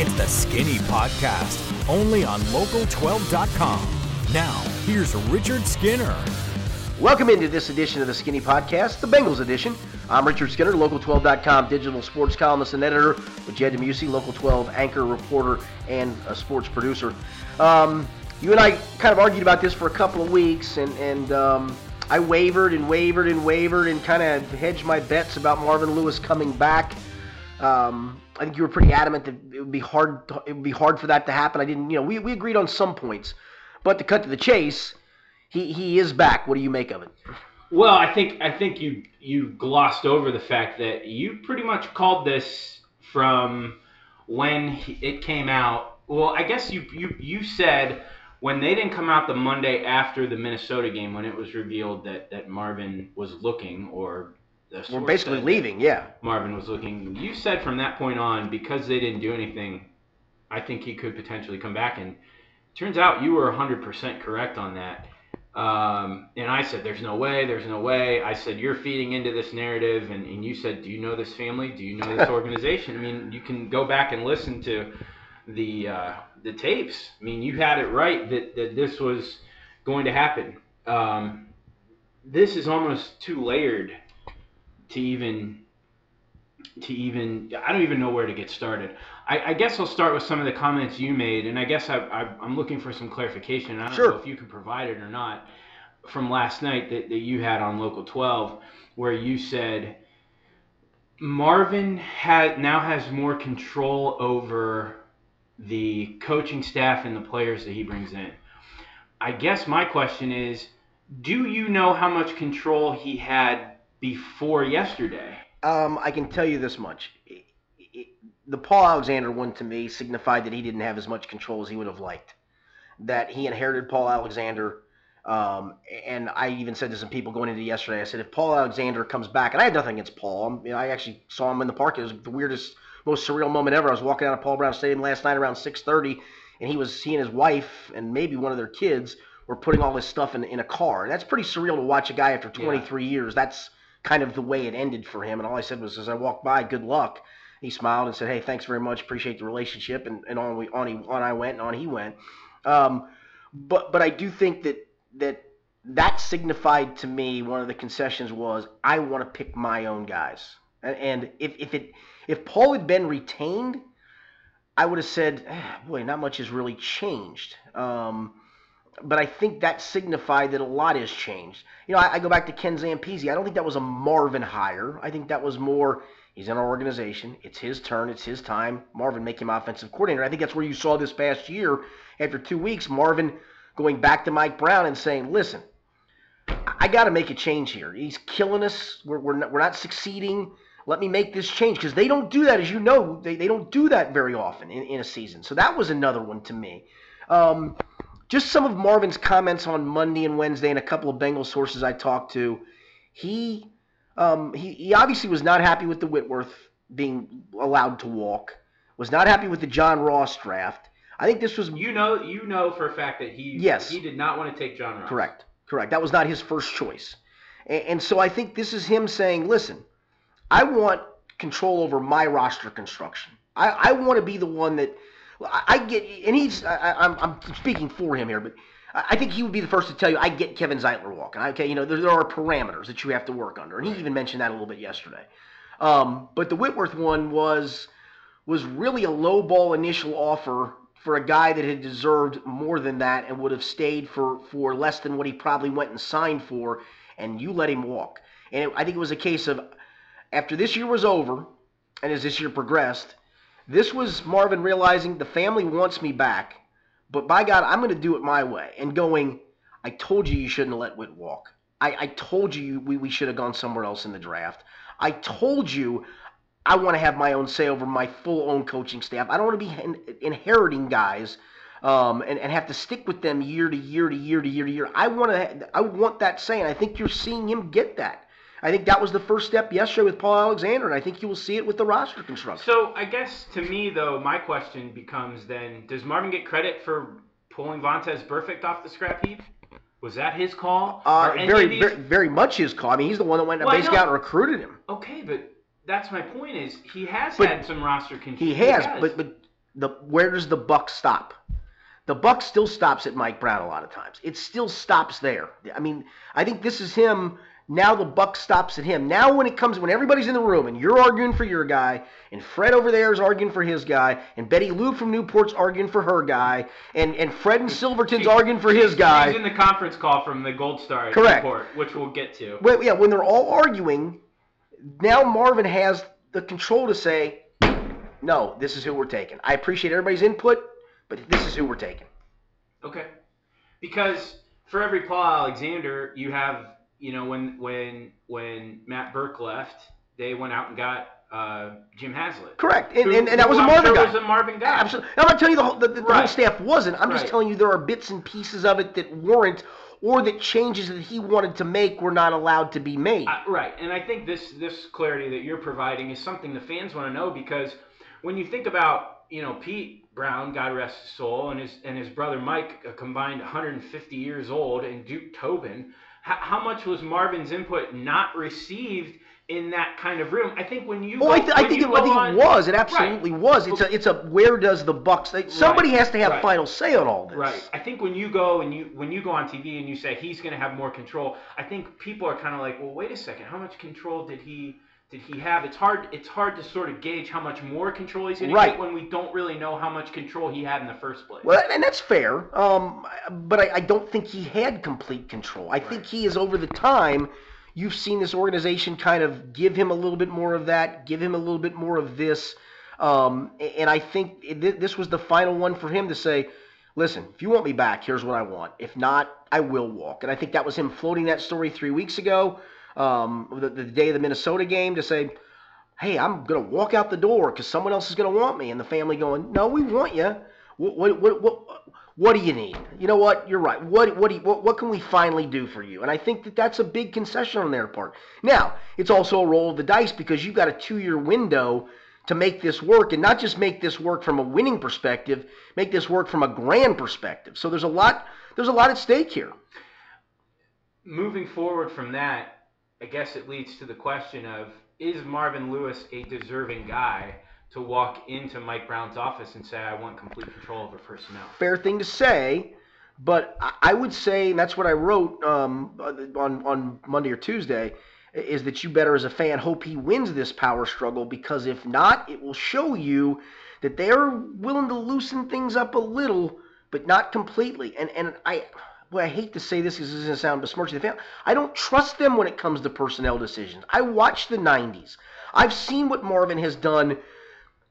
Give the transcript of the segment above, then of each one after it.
It's the Skinny Podcast, only on Local12.com. Now, here's Richard Skinner. Welcome into this edition of the Skinny Podcast, the Bengals edition. I'm Richard Skinner, Local12.com digital sports columnist and editor, with Jed DeMuesy, Local 12 anchor, reporter, and a sports producer. Um, you and I kind of argued about this for a couple of weeks, and, and um, I wavered and wavered and wavered and kind of hedged my bets about Marvin Lewis coming back. Um, I think you were pretty adamant that it would be hard. To, it would be hard for that to happen. I didn't. You know, we, we agreed on some points, but to cut to the chase, he he is back. What do you make of it? Well, I think I think you you glossed over the fact that you pretty much called this from when it came out. Well, I guess you you you said when they didn't come out the Monday after the Minnesota game when it was revealed that that Marvin was looking or we're basically leaving, yeah. Marvin was looking. You said from that point on because they didn't do anything, I think he could potentially come back and turns out you were 100% correct on that. Um, and I said, There's no way, there's no way. I said, You're feeding into this narrative. And, and you said, Do you know this family? Do you know this organization? I mean, you can go back and listen to the uh, the tapes. I mean, you had it right that, that this was going to happen. Um, this is almost too layered to even to even I don't even know where to get started. I, I, guess I'll start with some of the comments you made, and I guess I, am looking for some clarification. I don't sure. know if you can provide it or not from last night that, that you had on Local 12, where you said Marvin had now has more control over the coaching staff and the players that he brings in. I guess my question is, do you know how much control he had before yesterday? Um, I can tell you this much the Paul Alexander one to me signified that he didn't have as much control as he would have liked. That he inherited Paul Alexander. Um, and I even said to some people going into yesterday, I said, if Paul Alexander comes back, and I had nothing against Paul. You know, I actually saw him in the park. It was the weirdest, most surreal moment ever. I was walking out of Paul Brown Stadium last night around 6:30, and he was he and his wife and maybe one of their kids were putting all this stuff in, in a car. And that's pretty surreal to watch a guy after 23 yeah. years. That's kind of the way it ended for him. And all I said was, as I walked by, good luck he smiled and said, "Hey, thanks very much. Appreciate the relationship." And, and on we on he on I went and on he went. Um, but but I do think that that that signified to me one of the concessions was I want to pick my own guys. And, and if if it if Paul had been retained, I would have said, eh, boy, not much has really changed. Um, but I think that signified that a lot has changed. You know, I, I go back to Ken Zampese. I don't think that was a Marvin hire. I think that was more He's in our organization. It's his turn. It's his time. Marvin make him offensive coordinator. I think that's where you saw this past year. After two weeks, Marvin going back to Mike Brown and saying, "Listen, I got to make a change here. He's killing us. We're we're not, we're not succeeding. Let me make this change because they don't do that, as you know. They, they don't do that very often in, in a season. So that was another one to me. Um, just some of Marvin's comments on Monday and Wednesday, and a couple of Bengal sources I talked to. He um, he, he obviously was not happy with the Whitworth being allowed to walk. Was not happy with the John Ross draft. I think this was you know you know for a fact that he yes he did not want to take John Ross. Correct, correct. That was not his first choice, and, and so I think this is him saying, "Listen, I want control over my roster construction. I, I want to be the one that I get." And he's I, I'm I'm speaking for him here, but I think he would be the first to tell you I get Kevin Zeitler walking. Okay, you know there, there are parameters that you have to work under, and he even mentioned that a little bit yesterday. Um, but the Whitworth one was was really a low ball initial offer for a guy that had deserved more than that and would have stayed for for less than what he probably went and signed for, and you let him walk. And it, I think it was a case of after this year was over, and as this year progressed, this was Marvin realizing the family wants me back but by God, I'm going to do it my way. And going, I told you you shouldn't let Witt walk. I, I told you we, we should have gone somewhere else in the draft. I told you I want to have my own say over my full own coaching staff. I don't want to be in, inheriting guys um, and, and have to stick with them year to year to year to year to year. I want to I want that say, and I think you're seeing him get that. I think that was the first step yesterday with Paul Alexander, and I think you will see it with the roster construction. So I guess to me though, my question becomes then: Does Marvin get credit for pulling Vontaze Burfict off the scrap heap? Was that his call? Uh, very, these... very, very much his call. I mean, he's the one that went well, basically out and recruited him. Okay, but that's my point. Is he has but had some roster control? He has, he has, but but the where does the buck stop? The buck still stops at Mike Brown a lot of times. It still stops there. I mean, I think this is him. Now the buck stops at him. Now when it comes when everybody's in the room and you're arguing for your guy, and Fred over there is arguing for his guy, and Betty Lou from Newport's arguing for her guy, and, and Fred and Silverton's arguing for his guy. He's in the conference call from the Gold Star Correct. report, which we'll get to. Well, yeah, when they're all arguing, now Marvin has the control to say, no, this is who we're taking. I appreciate everybody's input, but this is who we're taking. Okay. Because for every Paul Alexander, you have, you know, when when when Matt Burke left, they went out and got uh, Jim Haslett. Correct, and, Who- and, and that was a Marvin sure guy. was a Marvin guy. Absolutely. I'm not telling you the whole, the, the, the whole staff wasn't. I'm just Right. telling you there are bits and pieces of it that warrant or that changes that he wanted to make were not allowed to be made. Uh, right, and I think this this clarity that you're providing is something the fans want to know because when you think about you know Pete Brown, God rest his soul, and his and his brother Mike, a combined 150 years old, and Duke Tobin, how, how much was Marvin's input not received in that kind of room? I think when you Oh, go, I, th- I think, it, I think on- it was. It absolutely was. It's a, it's a. Where does the Bucks? They, somebody has to have right. final say on all this. Right. I think when you go and you when you go on TV and you say he's going to have more control, I think people are kind of like, well, wait a second, how much control did he did he have? It's hard it's hard to sort of gauge how much more control he's going to Right. get when we don't really know how much control he had in the first place. Well, and that's fair. Um, but I, I don't think he had complete control. I think he is over the time. You've seen this organization kind of give him a little bit more of that, give him a little bit more of this, um, and I think it, this was the final one for him to say, "Listen, if you want me back, here's what I want. If not, I will walk." And I think that was him floating that story three weeks ago, um, the, the day of the Minnesota game, to say, hey, I'm gonna walk out the door because someone else is gonna want me, and the family going, no, we want you. What what what what, what do you need? You know what? You're right. What what do you, what what can we finally do for you? And I think that that's a big concession on their part. Now it's also a roll of the dice because you've got a two year window to make this work, and not just make this work from a winning perspective, make this work from a grand perspective. So there's a lot there's a lot at stake here. Moving forward from that, I guess it leads to the question of is Marvin Lewis a deserving guy to walk into Mike Brown's office and say I want complete control over personnel? fair thing to say, but I- would say, and that's what I wrote um, on on Monday or Tuesday, is that you better as a fan hope he wins this power struggle because if not, it will show you that they're willing to loosen things up a little, but not completely. And and I. Well, I hate to say this because this doesn't sound besmirching the fan. I don't trust them when it comes to personnel decisions. I watched the 90s. I've seen what Marvin has done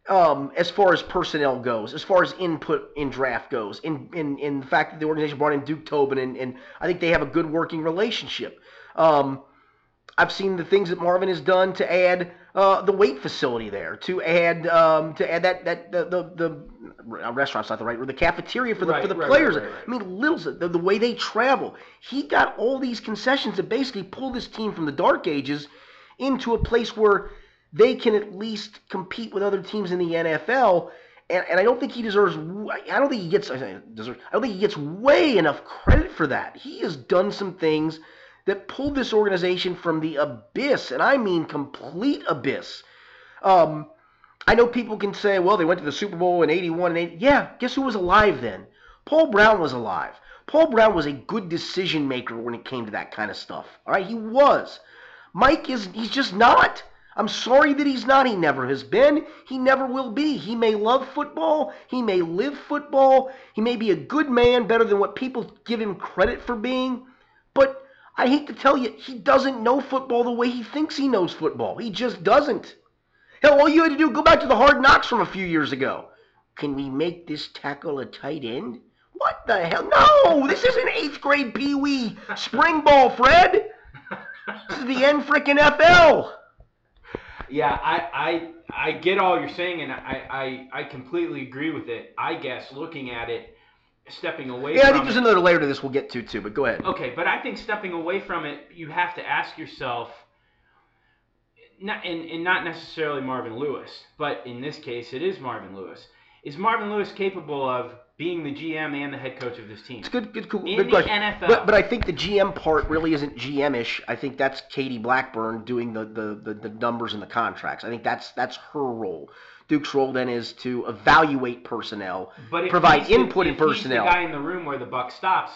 um, as far as personnel goes, as far as input in draft goes, in, in, in the fact that the organization brought in Duke Tobin, and, and I think they have a good working relationship. Um, I've seen the things that Marvin has done to add uh, the weight facility there, to add um, to add that that the the, the uh, restaurant's not the right word, the cafeteria for the Right, for the right, players. right. I mean, little the, the way they travel. He got all these concessions to basically pull this team from the dark ages into a place where they can at least compete with other teams in the NFL. And, and I don't think he deserves. I don't think he gets. I deserves. I don't think he gets way enough credit for that. He has done some things that pulled this organization from the abyss, and I mean complete abyss. Um, I know people can say, well, they went to the Super Bowl in 81 and 80. Yeah, guess who was alive then? Paul Brown was alive. Paul Brown was a good decision maker when it came to that kind of stuff. All right, he was. Mike is, he's just not. I'm sorry that he's not. He never has been. He never will be. He may love football. He may live football. He may be a good man, better than what people give him credit for being. But I hate to tell you, he doesn't know football the way he thinks he knows football. He just doesn't. Hell, all you had to do, go back to the hard knocks from a few years ago. Can we make this tackle a tight end? What the hell? No, this isn't eighth grade pee wee spring ball, Fred. This is the N frickin' FL. Yeah, I, I I get all you're saying, and I, I, I completely agree with it. I guess looking at it, stepping away Yeah, I think there's it, another layer to this we'll get to too, but go ahead. Okay, but I think stepping away from it, you have to ask yourself, not and, and not necessarily Marvin Lewis, but in this case, it is Marvin Lewis. is Marvin Lewis capable of being the GM and the head coach of this team? It's good, good, cool, In good the question. NFL. But, but I think the GM part really isn't GM-ish. I think that's Katie Blackburn doing the, the, the, the numbers and the contracts. I think that's that's her role. Duke's role then is to evaluate personnel, But provide he's the- input in if He's the guy in the room where the buck stops.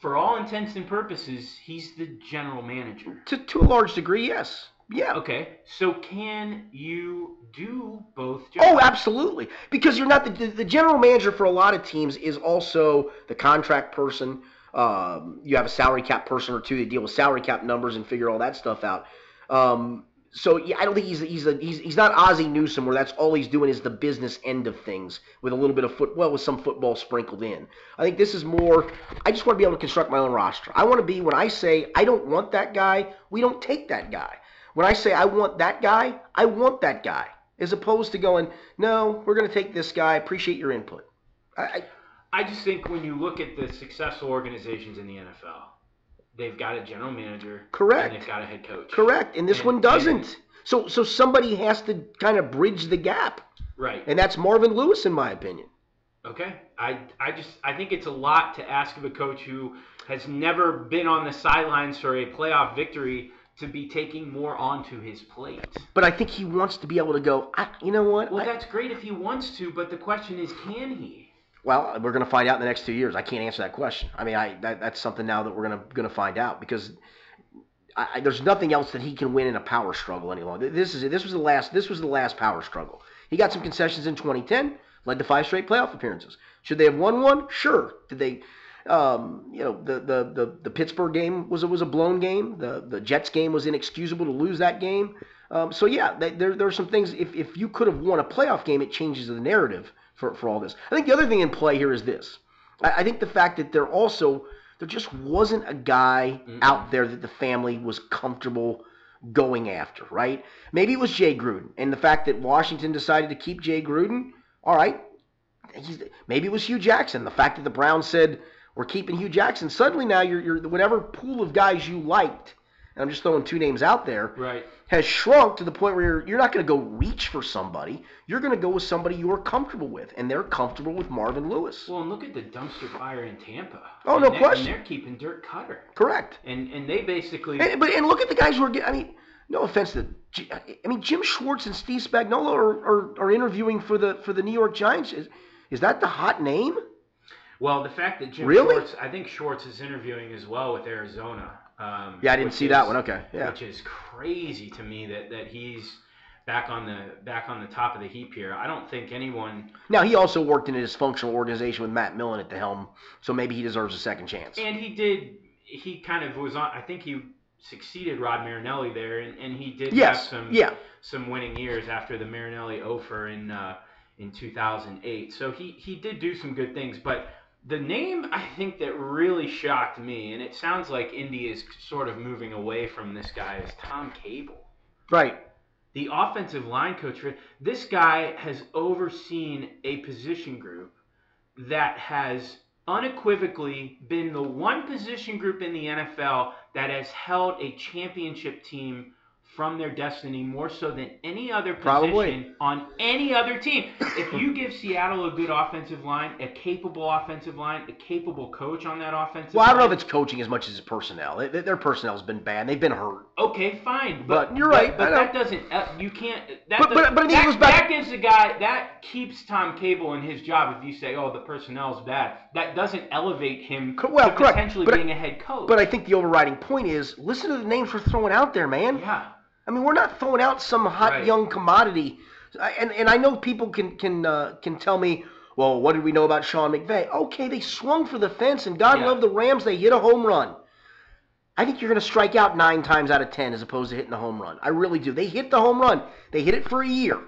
For all intents and purposes, he's the general manager. To to a large degree, yes. Yeah. Okay, so can you do both jobs? Oh, absolutely. Because you're not the, the the general manager for a lot of teams is also the contract person. Um, you have a salary cap person or two that deal with salary cap numbers and figure all that stuff out. Um, so yeah, I don't think he's he's a, he's he's not Ozzie Newsome where that's all he's doing is the business end of things with a little bit of foot well with some football sprinkled in. I think this is more. I just want to be able to construct my own roster. I want to be when I say I don't want that guy, we don't take that guy. When I say I want that guy, I want that guy, as opposed to going, no, we're going to take this guy. Appreciate your input. I, I, I just think when you look at the successful organizations in the NFL, they've got a general manager, Correct. and they've got a head coach. correct, and this And- one doesn't. So so somebody has to kind of bridge the gap, Right. and that's Marvin Lewis, in my opinion. Okay. I I just I think it's a lot to ask of a coach who has never been on the sidelines for a playoff victory to be taking more onto his plate. But I think he wants to be able to go. I, you know what? Well, I- that's great if he wants to, but the question is, can he? Well, we're going to find out in the next two years. I can't answer that question. I mean, I that, that's something now that we're going to going to find out because I, there's nothing else that he can win in a power struggle any longer. This is this was the last this was the last power struggle. He got some concessions in 2010, led to five straight playoff appearances. Should they have won one? Sure. Did they? Um, you know, the, the, the, the Pittsburgh game was was a blown game. The the Jets game was inexcusable to lose that game. Um, so yeah, they, there there are some things. If, if you could have won a playoff game, it changes the narrative for, for all this. I think the other thing in play here is this. I, I think the fact that there also there just wasn't a guy out there that the family was comfortable going after, right? Maybe it was Jay Gruden, and the fact that Washington decided to keep Jay Gruden. All right, he's, maybe it was Hue Jackson. The fact that the Browns said we're keeping Hue Jackson. Suddenly now you're, you're whatever pool of guys you liked. And I'm just throwing two names out there Right. Has shrunk to the point where you're, you're not going to go reach for somebody. You're going to go with somebody you're comfortable with, and they're comfortable with Marvin Lewis. Well, and look at the dumpster fire in Tampa. Oh, And no question. And they're keeping Dirk Koetter, Correct. and and they basically. And, but and look at the guys who are getting. I mean, no offense to. I mean, Jim Schwartz and Steve Spagnuolo are, are, are interviewing for the for the New York Giants. Is is that the hot name? Well, the fact that Jim Really? Schwartz, I think Schwartz is interviewing as well with Arizona. Um, Yeah, I didn't see that one. Okay, yeah. Which is crazy to me that, that he's back on the back on the top of the heap here. I don't think anyone. Now he also worked in a dysfunctional organization with Matt Millen at the helm, so maybe he deserves a second chance. And he did. He kind of was on. I think he succeeded Rod Marinelli there, and, and he did Yes. have some Yeah. some winning years after the Marinelli offer in uh, in 2008. So he he did do some good things, but the name I think that really shocked me, and it sounds like Indy is sort of moving away from this guy, is Tom Cable. Right. The offensive line coach. for- This guy has overseen a position group that has unequivocally been the one position group in the NFL that has held a championship team from their destiny more so than any other position Probably. on any other team. If you give Seattle a good offensive line, a capable offensive line, a capable coach on that offensive Well, I don't know if it's coaching as much as it's personnel. They- Their personnel's been bad. They've been hurt. Okay, fine, But but, you're right, But, know. that doesn't. Uh, you can't. That But- but- but I think it that, goes back- that gives the guy that keeps Tom Cable in his job. If you say, "Oh, the personnel's bad," that doesn't elevate him well, to correct. potentially But being a head coach. But I think the overriding point is listen to the names we're throwing out there, man. yeah, I mean, we're not throwing out some hot Right. young commodity. And and I know people can can uh, can tell me, well, what did we know about Sean McVay? Okay, they swung for the fence, and God Yeah. love the Rams, they hit a home run. I think you're going to strike out nine times out of ten as opposed to hitting a home run. I really do. They hit the home run. They hit it for a year.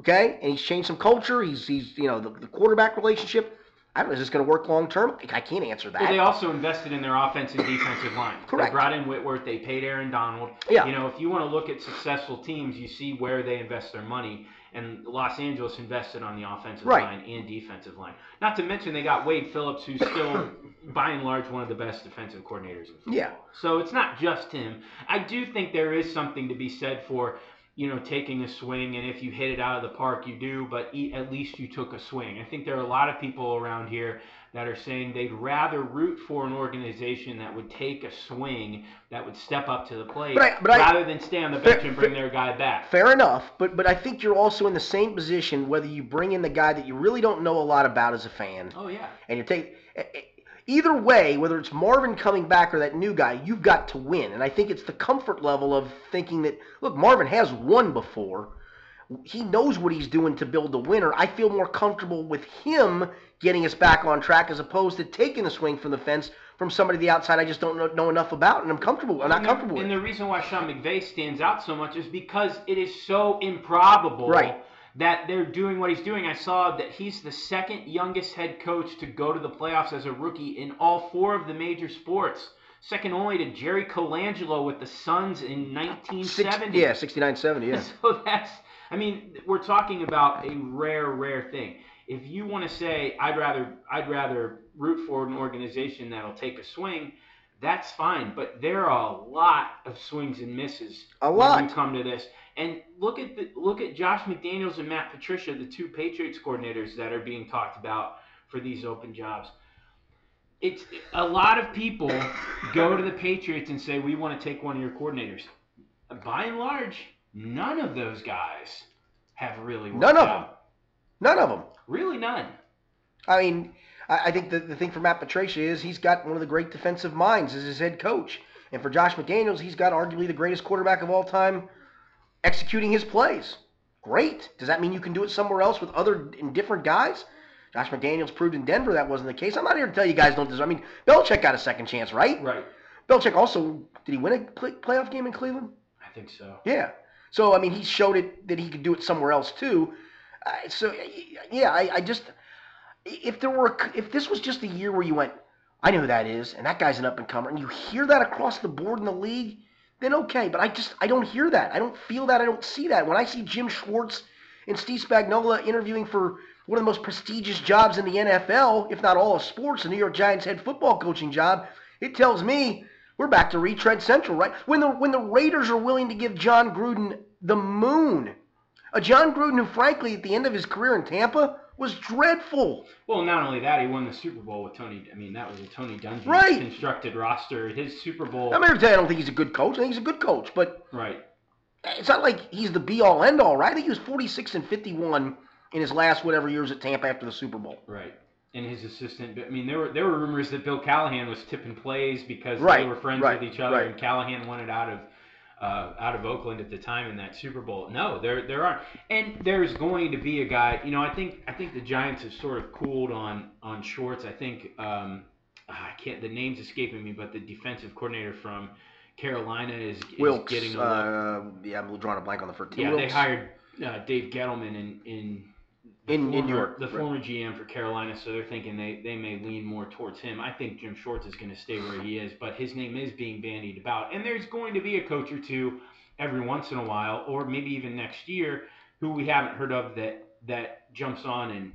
Okay, and he's changed some culture. He's he's you know the, the quarterback relationship. I don't know. Is this going to work long term? I can't answer that. well, they also invested in their offensive and defensive line. Correct. They brought in Whitworth. They paid Aaron Donald. Yeah. You know, if you want to look at successful teams, you see where they invest their money. And Los Angeles invested on the offensive Right. line and defensive line. Not to mention they got Wade Phillips, who's still, by and large, one of the best defensive coordinators in football. Yeah. So it's not just him. I do think there is something to be said for you know, taking a swing, and if you hit it out of the park, you do, but at least you took a swing. I think there are a lot of people around here that are saying they'd rather root for an organization that would take a swing, that would step up to the plate, But I- but I- rather than stay on the bench Fair- and bring fair- their guy back. Fair enough, but but I think you're also in the same position whether you bring in the guy that you really don't know a lot about as a fan, Oh yeah. and you take e- e- either way, whether it's Marvin coming back or that new guy, you've got to win. And I think it's the comfort level of thinking that look, Marvin has won before. He knows what he's doing to build the winner. I feel more comfortable with him getting us back on track as opposed to taking the swing from the fence from somebody the outside I just don't know, know enough about, and I'm comfortable. I'm not And comfortable with. And the reason why Sean McVay stands out so much is because it is so improbable Right. That they're doing what he's doing. I saw that he's the second youngest head coach to go to the playoffs as a rookie in all four of the major sports. Second only to Jerry Colangelo with the Suns in Six, 1970. yeah, 69, 70, yeah. So that's, I mean, we're talking about a rare, rare thing. If you want to say, I'd rather, I'd rather root for an organization that'll take a swing, that's fine. But there are a lot of swings and misses A lot. when you come to this. And look at the, look at Josh McDaniels and Matt Patricia, the two Patriots coordinators that are being talked about for these open jobs. It's a lot of people go to the Patriots and say we want to take one of your coordinators. By and large, none of those guys have really worked None of out. None of them. Really none. I mean, I, I think the, the thing for Matt Patricia is he's got one of the great defensive minds as his head coach. And for Josh McDaniels, he's got arguably the greatest quarterback of all time executing his plays. Great. Does that mean you can do it somewhere else with other and different guys? Josh McDaniels proved in Denver that wasn't the case. I'm not here to tell you guys don't deserve. I mean, Belichick got a second chance, right? Right. Belichick also did he win a play, playoff game in Cleveland? I think so. Yeah. So I mean, he showed it that he could do it somewhere else too. Uh, so yeah, I, I just if there were if this was just a year where you went, I know who that is, and that guy's an up and comer, and you hear that across the board in the league, then okay. But I just I don't hear that. I don't feel that. I don't see that. When I see Jim Schwartz and Steve Spagnuolo interviewing for one of the most prestigious jobs in the NFL, if not all of sports, the New York Giants head football coaching job, it tells me we're back to retread central, right? When the when the Raiders are willing to give Jon Gruden the moon, a Jon Gruden who, frankly, at the end of his career in Tampa was dreadful. Well, not only that, he won the Super Bowl with Tony. I mean, that was a Tony Dungy Right. constructed roster. His Super Bowl. I mean, here to tell you, I don't think he's a good coach. I think he's a good coach, but right. it's not like he's the be all end all, right? I think he was 46 and 51 in his last whatever years at Tampa after the Super Bowl. Right. And his assistant. I mean, there were there were rumors that Bill Callahan was tipping plays because they were friends right, with each other, right. and Callahan wanted out of uh, out of Oakland at the time in that Super Bowl. No, there there aren't. And there's going to be a guy. You know, I think I think the Giants have sort of cooled on on Schwartz. I think um, I can't. The name's escaping me, but the defensive coordinator from Carolina is, is Wilks, getting a uh, yeah, I'm drawing a blank on the first. Yeah, Wilks. they hired uh, Dave Gettleman in in In- in former, New York, the right. former GM for Carolina, so they're thinking they, they may lean more towards him. I think Jim Schwartz is going to stay where he is, but his name is being bandied about, and there's going to be a coach or two every once in a while, or maybe even next year, who we haven't heard of that that jumps on and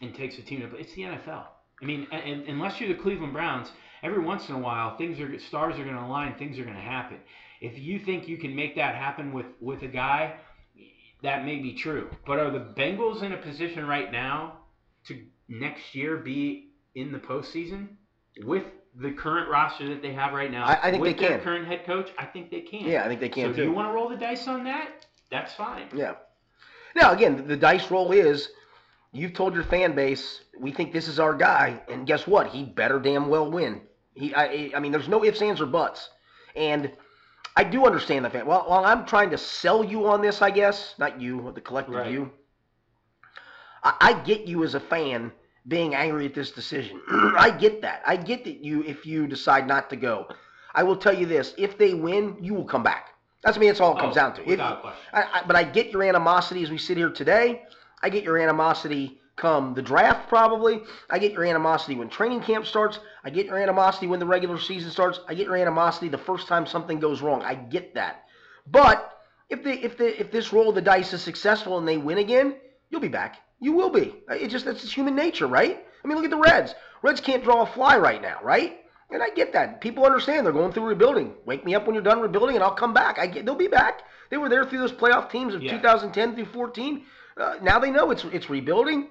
and takes a team to play. It's the NFL. I mean, and, and unless you're the Cleveland Browns, every once in a while, things are stars are going to align, things are going to happen. If you think you can make that happen with with a guy, that may be true. But are the Bengals in a position right now to next year be in the postseason with the current roster that they have right now? I- I think with they their can. current head coach, I think they can. Yeah, I think they So can if you want to roll the dice on that, that's fine. Yeah. Now, again, the, the dice roll is you've told your fan base we think this is our guy, and guess what? He better damn well win. He, I, I mean, there's no ifs, ands, or buts, and I do understand the fan. Well, while I'm trying to sell you on this, I guess not you, the collective Right. you. I, I get you as a fan being angry at this decision. I get that. I get that you if you decide not to go. I will tell you this: if they win, you will come back. That's I mean, it's all it comes Oh, down to. If-. I, I, but I get your animosity as we sit here today. I get your animosity come the draft, probably. I get your animosity when training camp starts. I get your animosity when the regular season starts. I get your animosity the first time something goes wrong. I get that. But if they, if the if this roll of the dice is successful and they win again, you'll be back. You will be. It just that's just human nature, right? I mean, look at the Reds. Reds can't draw a fly right now, right? And I get that. People understand they're going through rebuilding. Wake me up when you're done rebuilding, and I'll come back. I get they'll be back. They were there through those playoff teams of Yeah. 2010 through 14. Uh, now they know it's it's rebuilding.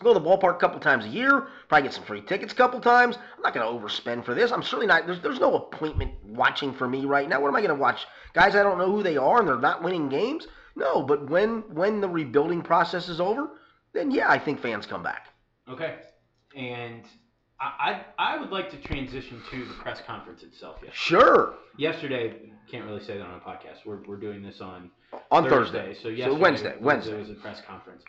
Go to the ballpark a couple times a year. Probably get some free tickets a couple times. I'm not going to overspend for this. I'm certainly not. There's there's no appointment watching for me right now. What am I going to watch? Guys I don't know who they are and they're not winning games. No, but when when the rebuilding process is over, then yeah, I think fans come back. Okay. And I, I, I would like to transition to the press conference itself. Yesterday, Sure. yesterday can't really say that on a podcast. We're, we're doing this on On Thursday. Thursday. So yesterday, Wednesday. was- Wednesday. was a press conference.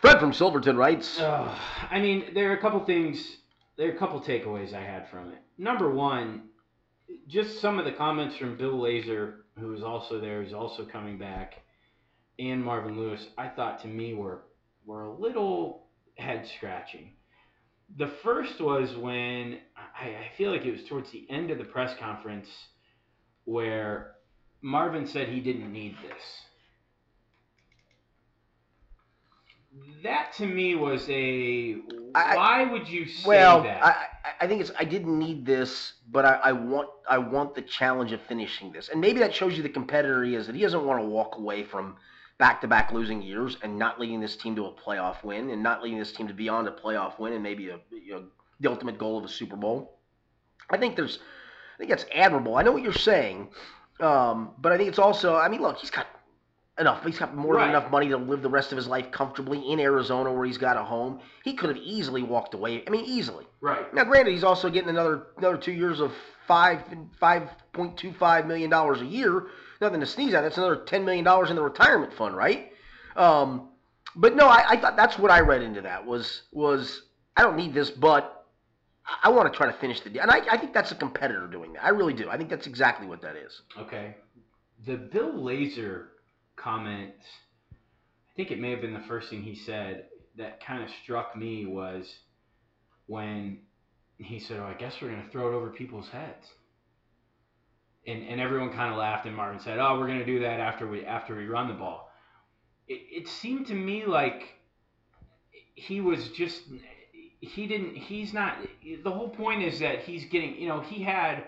Fred from Silverton writes. Uh, I mean, there are a couple things. There are a couple takeaways I had from it. Number one, just some of the comments from Bill Lazor, who is also there, who's also coming back, and Marvin Lewis. I thought to me were were a little head scratching. The first was when I, I feel like it was towards the end of the press conference where Marvin said he didn't need this. That to me was a I- why would you say Well, that? I, I- I think it's I didn't need this, but I, I want I want the challenge of finishing this, and maybe that shows you the competitor he is. That he doesn't want to walk away from back-to-back losing years and not leading this team to a playoff win, and not leading this team to beyond a playoff win, and maybe a you know, the ultimate goal of a Super Bowl. I think there's, I think that's admirable. I know what you're saying, um, but I think it's also. I mean, look, he's got enough. He's got more Right. than enough money to live the rest of his life comfortably in Arizona, where he's got a home. He could have easily walked away. I mean, easily. right. Now, granted, he's also getting another another two years of five five point two five million dollars a year. Nothing to sneeze at. That's another ten million dollars in the retirement fund, right? Um, but no, I, I thought that's what I read into that was was I don't need this, but I, want to try to finish the deal, and I, I think that's a competitor doing that. I really do. I think that's exactly what that is. Okay. The Bill Lazor comment, I think it may have been the first thing he said that kind of struck me was when he said, "Oh, I guess we're going to throw it over people's heads." And and everyone kind of laughed, and Marvin said, "Oh, we're going to do that after we after we run the ball." It it seemed to me like he was just he didn't he's not the whole point is that he's getting you know he had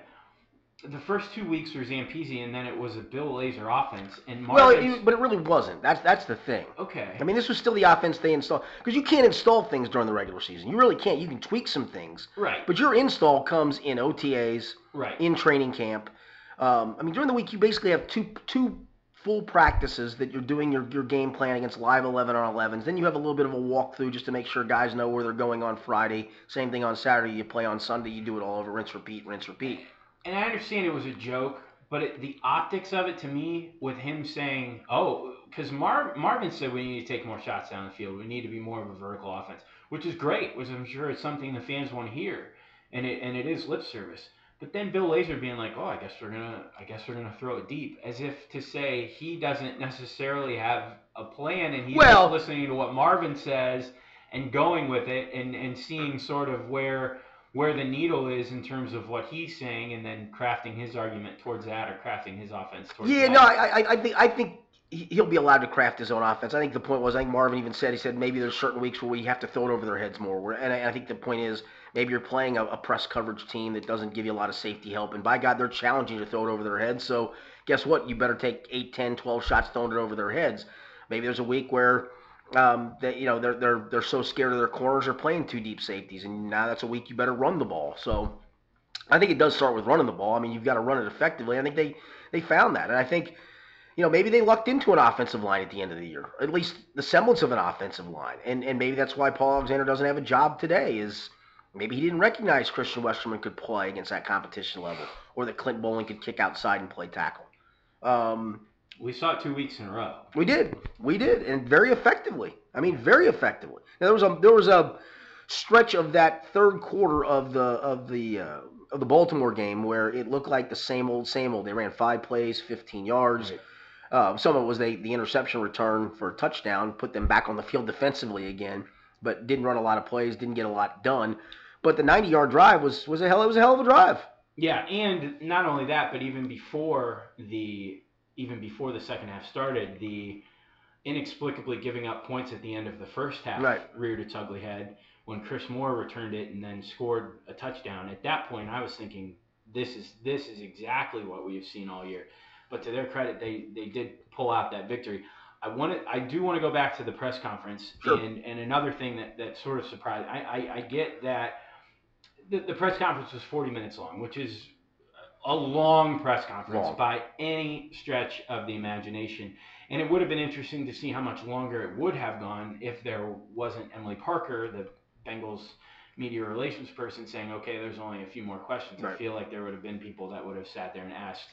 the first two weeks were Zampese, and then it was a Bill Lazor offense. And Well, it, but it really wasn't. That's that's the thing. okay, I mean, this was still the offense they installed because you can't install things during the regular season. You really can't. You can tweak some things, right, but your install comes in OTAs, right, in training camp. Um, I mean, during the week you basically have two two full practices that you're doing your, your game plan against live 11 on 11s. Then you have a little bit of a walkthrough just to make sure guys know where they're going on Friday. Same thing on Saturday. You play on Sunday. You do it all over. Rinse, repeat, rinse, repeat. And I understand it was a joke, but it, the optics of it to me, with him saying, "Oh," because Mar- Marvin said we need to take more shots down the field. We need to be more of a vertical offense, which is great. Which I'm sure is something the fans want to hear, and it and it is lip service. But then Bill Lazor being like, "Oh, I guess we're gonna, I guess we're gonna throw it deep," as if to say he doesn't necessarily have a plan, and he's Well- just listening to what Marvin says and going with it, and and seeing sort of where where the needle is in terms of what he's saying, and then crafting his argument towards that, or crafting his offense towards that. Yeah, that. no, I, I, I think I think he- he'll be allowed to craft his own offense. I think the point was, I think Marvin even said he said maybe there's certain weeks where we have to throw it over their heads more. And I, I think the point is maybe you're playing a, a press coverage team that doesn't give you a lot of safety help, and by God, they're challenging you to throw it over their heads. So guess what? You better take 8, 10, 12 shots throwing it over their heads. Maybe there's a week where um, that you know they're they're they're so scared of their corners they're playing two deep safeties, and now that's a week you better run the ball. So I think it does start with running the ball. I mean, you've got to run it effectively. I think they they found that, and I think you know maybe they lucked into an offensive line at the end of the year, at least the semblance of an offensive line, and and maybe that's why Paul Alexander doesn't have a job today. Is maybe he didn't recognize Christian Westerman could play against that competition level, or that Clint Boling could kick outside and play tackle. Um, we saw it two weeks in a row. we did. We did, and very effectively. I mean, very effectively. Now, there was a there was a stretch of that third quarter of the of the uh, of the Baltimore game where it looked like the same old same old. They ran five plays, 15 yards. Right. Uh, some of it was they, the interception return for a touchdown, put them back on the field defensively again, but didn't run a lot of plays, didn't get a lot done. But the 90 yard drive was was a hell it was a hell of a drive. Yeah, and not only that, but even before the even before the second half started, the inexplicably giving up points at the end of the first half Right. reared its ugly head when Chris Moore returned it and then scored a touchdown. At that point, I was thinking, this is this is exactly what we've seen all year. But to their credit, they they did pull out that victory. I want to, I do want to go back to the press conference Sure. and and another thing that that sort of surprised. I I, I get that the, the press conference was 40 minutes long, which is a long press conference Long. by any stretch of the imagination. And it would have been interesting to see how much longer it would have gone if there wasn't Emily Parker, the Bengals media relations person, saying, okay, there's only a few more questions. I feel like there would have been people that would have sat there and asked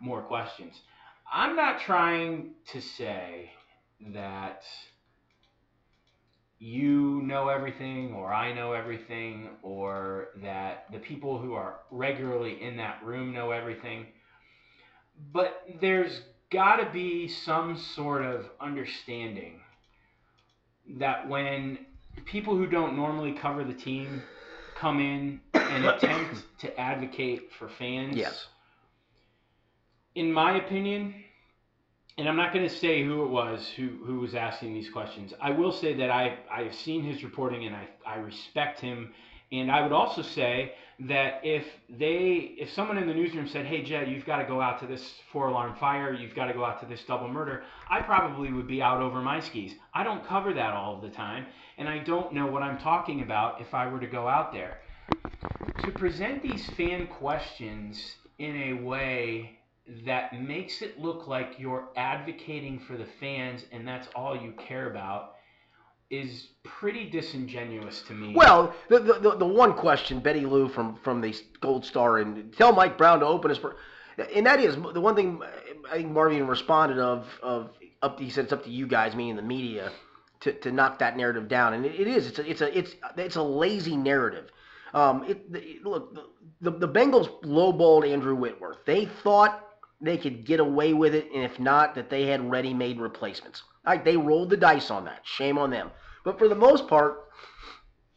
more questions. I'm not trying to say that you know everything or I know everything or that the people who are regularly in that room know everything. But there's got to be some sort of understanding that when people who don't normally cover the team come in and attempt to advocate for fans, Yes. in my opinion, and I'm not going to say who it was who, who was asking these questions. I will say that I, I've seen his reporting and I, I respect him. And I would also say that if they, if someone in the newsroom said, "Hey Jed, you've got to go out to this four-alarm fire, you've got to go out to this double murder," I probably would be out over my skis. I don't cover that all the time, and I don't know what I'm talking about if I were to go out there. To present these fan questions in a way that makes it look like you're advocating for the fans and that's all you care about is pretty disingenuous to me. Well, the, the, the, one question, Betty Lou from, from the Gold Star, and tell Mike Brown to open his. And that is the one thing I think Marvin responded of of up. He said it's up to you guys, meaning the media, to, to knock that narrative down. And it, it is. It's a it's a it's it's a lazy narrative. Um, it, look, the, the Bengals lowballed Andrew Whitworth. They thought they could get away with it, and if not, that they had ready-made replacements. Like they rolled the dice on that. Shame on them. But for the most part,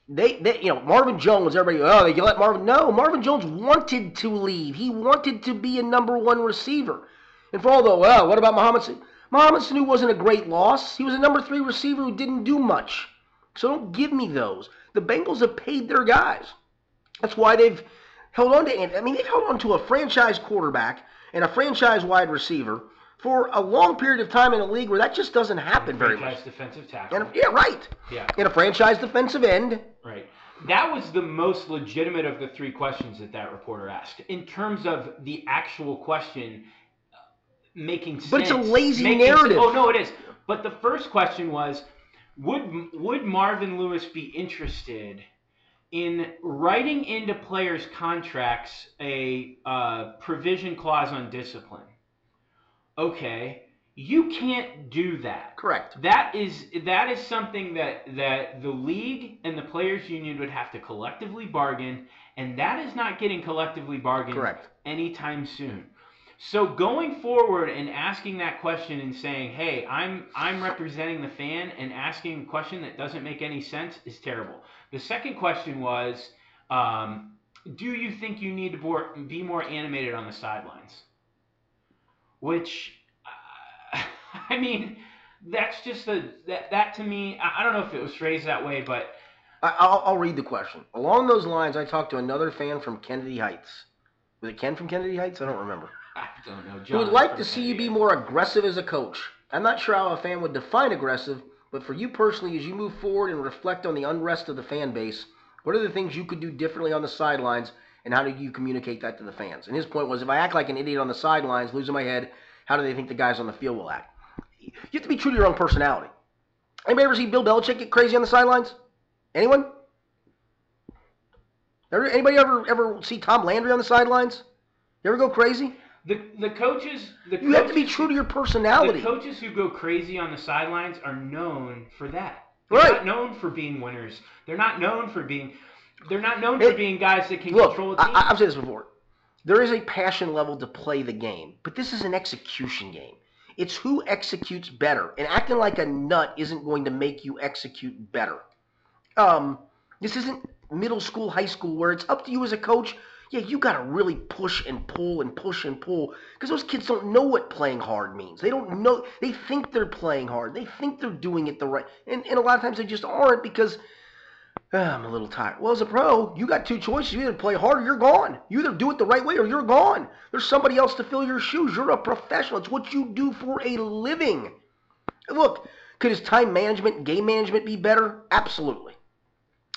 they, they, you know, Marvin Jones. Everybody, oh, they let Marvin. No, Marvin Jones wanted to leave. He wanted to be a number one receiver. And for all the, well, what about Mohamed? Sanu? Mohamed Sanu wasn't a great loss. He was a number three receiver who didn't do much. So don't give me those. The Bengals have paid their guys. That's why they've held on to. I mean, they've held on to a franchise quarterback and a franchise wide receiver for a long period of time in a league where that just doesn't happen very much. franchise defensive tackle. And yeah, right. yeah, And a franchise defensive end. right. That was the most legitimate of the three questions that that reporter asked. In terms of the actual question uh, making sense. But it's a lazy making narrative. Oh no, it is. But the first question was, would would Marvin Lewis be interested in writing into players' contracts a uh, provision clause on discipline? Okay, you can't do that. Correct. That is that is something that that the league and the players union would have to collectively bargain, and that is not getting collectively bargained Correct. anytime soon. So going forward and asking that question and saying, "Hey, I'm I'm representing the fan," and asking a question that doesn't make any sense is terrible. The second question was, um, "Do you think you need to be more animated on the sidelines?" Which, uh, I mean, that's just a that that to me. I, I don't know if it was phrased that way, but I, I'll, I'll read the question. Along those lines, I talked to another fan from Kennedy Heights. Was it Ken from Kennedy Heights? I don't remember. I don't know. Who John, would like to see you be more aggressive as a coach. I'm not sure how a fan would define aggressive, but for you personally, as you move forward and reflect on the unrest of the fan base, what are the things you could do differently on the sidelines, and how do you communicate that to the fans? And his point was, if I act like an idiot on the sidelines, losing my head, how do they think the guys on the field will act? You have to be true to your own personality. Anybody ever see Bill Belichick get crazy on the sidelines? Anyone? Anybody ever ever see Tom Landry on the sidelines? You ever go crazy? The the coaches? The You have to be true to your personality. The coaches who go crazy on the sidelines are known for that. They're Right. not known for being winners. They're not known for being. They're not known for being guys that can Look, control a I, team. I- I've said this before. There is a passion level to play the game, but this is an execution game. It's who executes better, and acting like a nut isn't going to make you execute better. Um, this isn't middle school, high school, where it's up to you as a coach. Yeah, you got to really push and pull and push and pull because those kids don't know what playing hard means. They don't know. They think they're playing hard. They think they're doing it the right, and, and a lot of times they just aren't because "Ah, I'm a little tired. Well, as a pro, you got two choices. You either play hard or you're gone. You either do it the right way or you're gone. There's somebody else to fill your shoes. You're a professional. It's what you do for a living. Look, could his time management game management be better? Absolutely.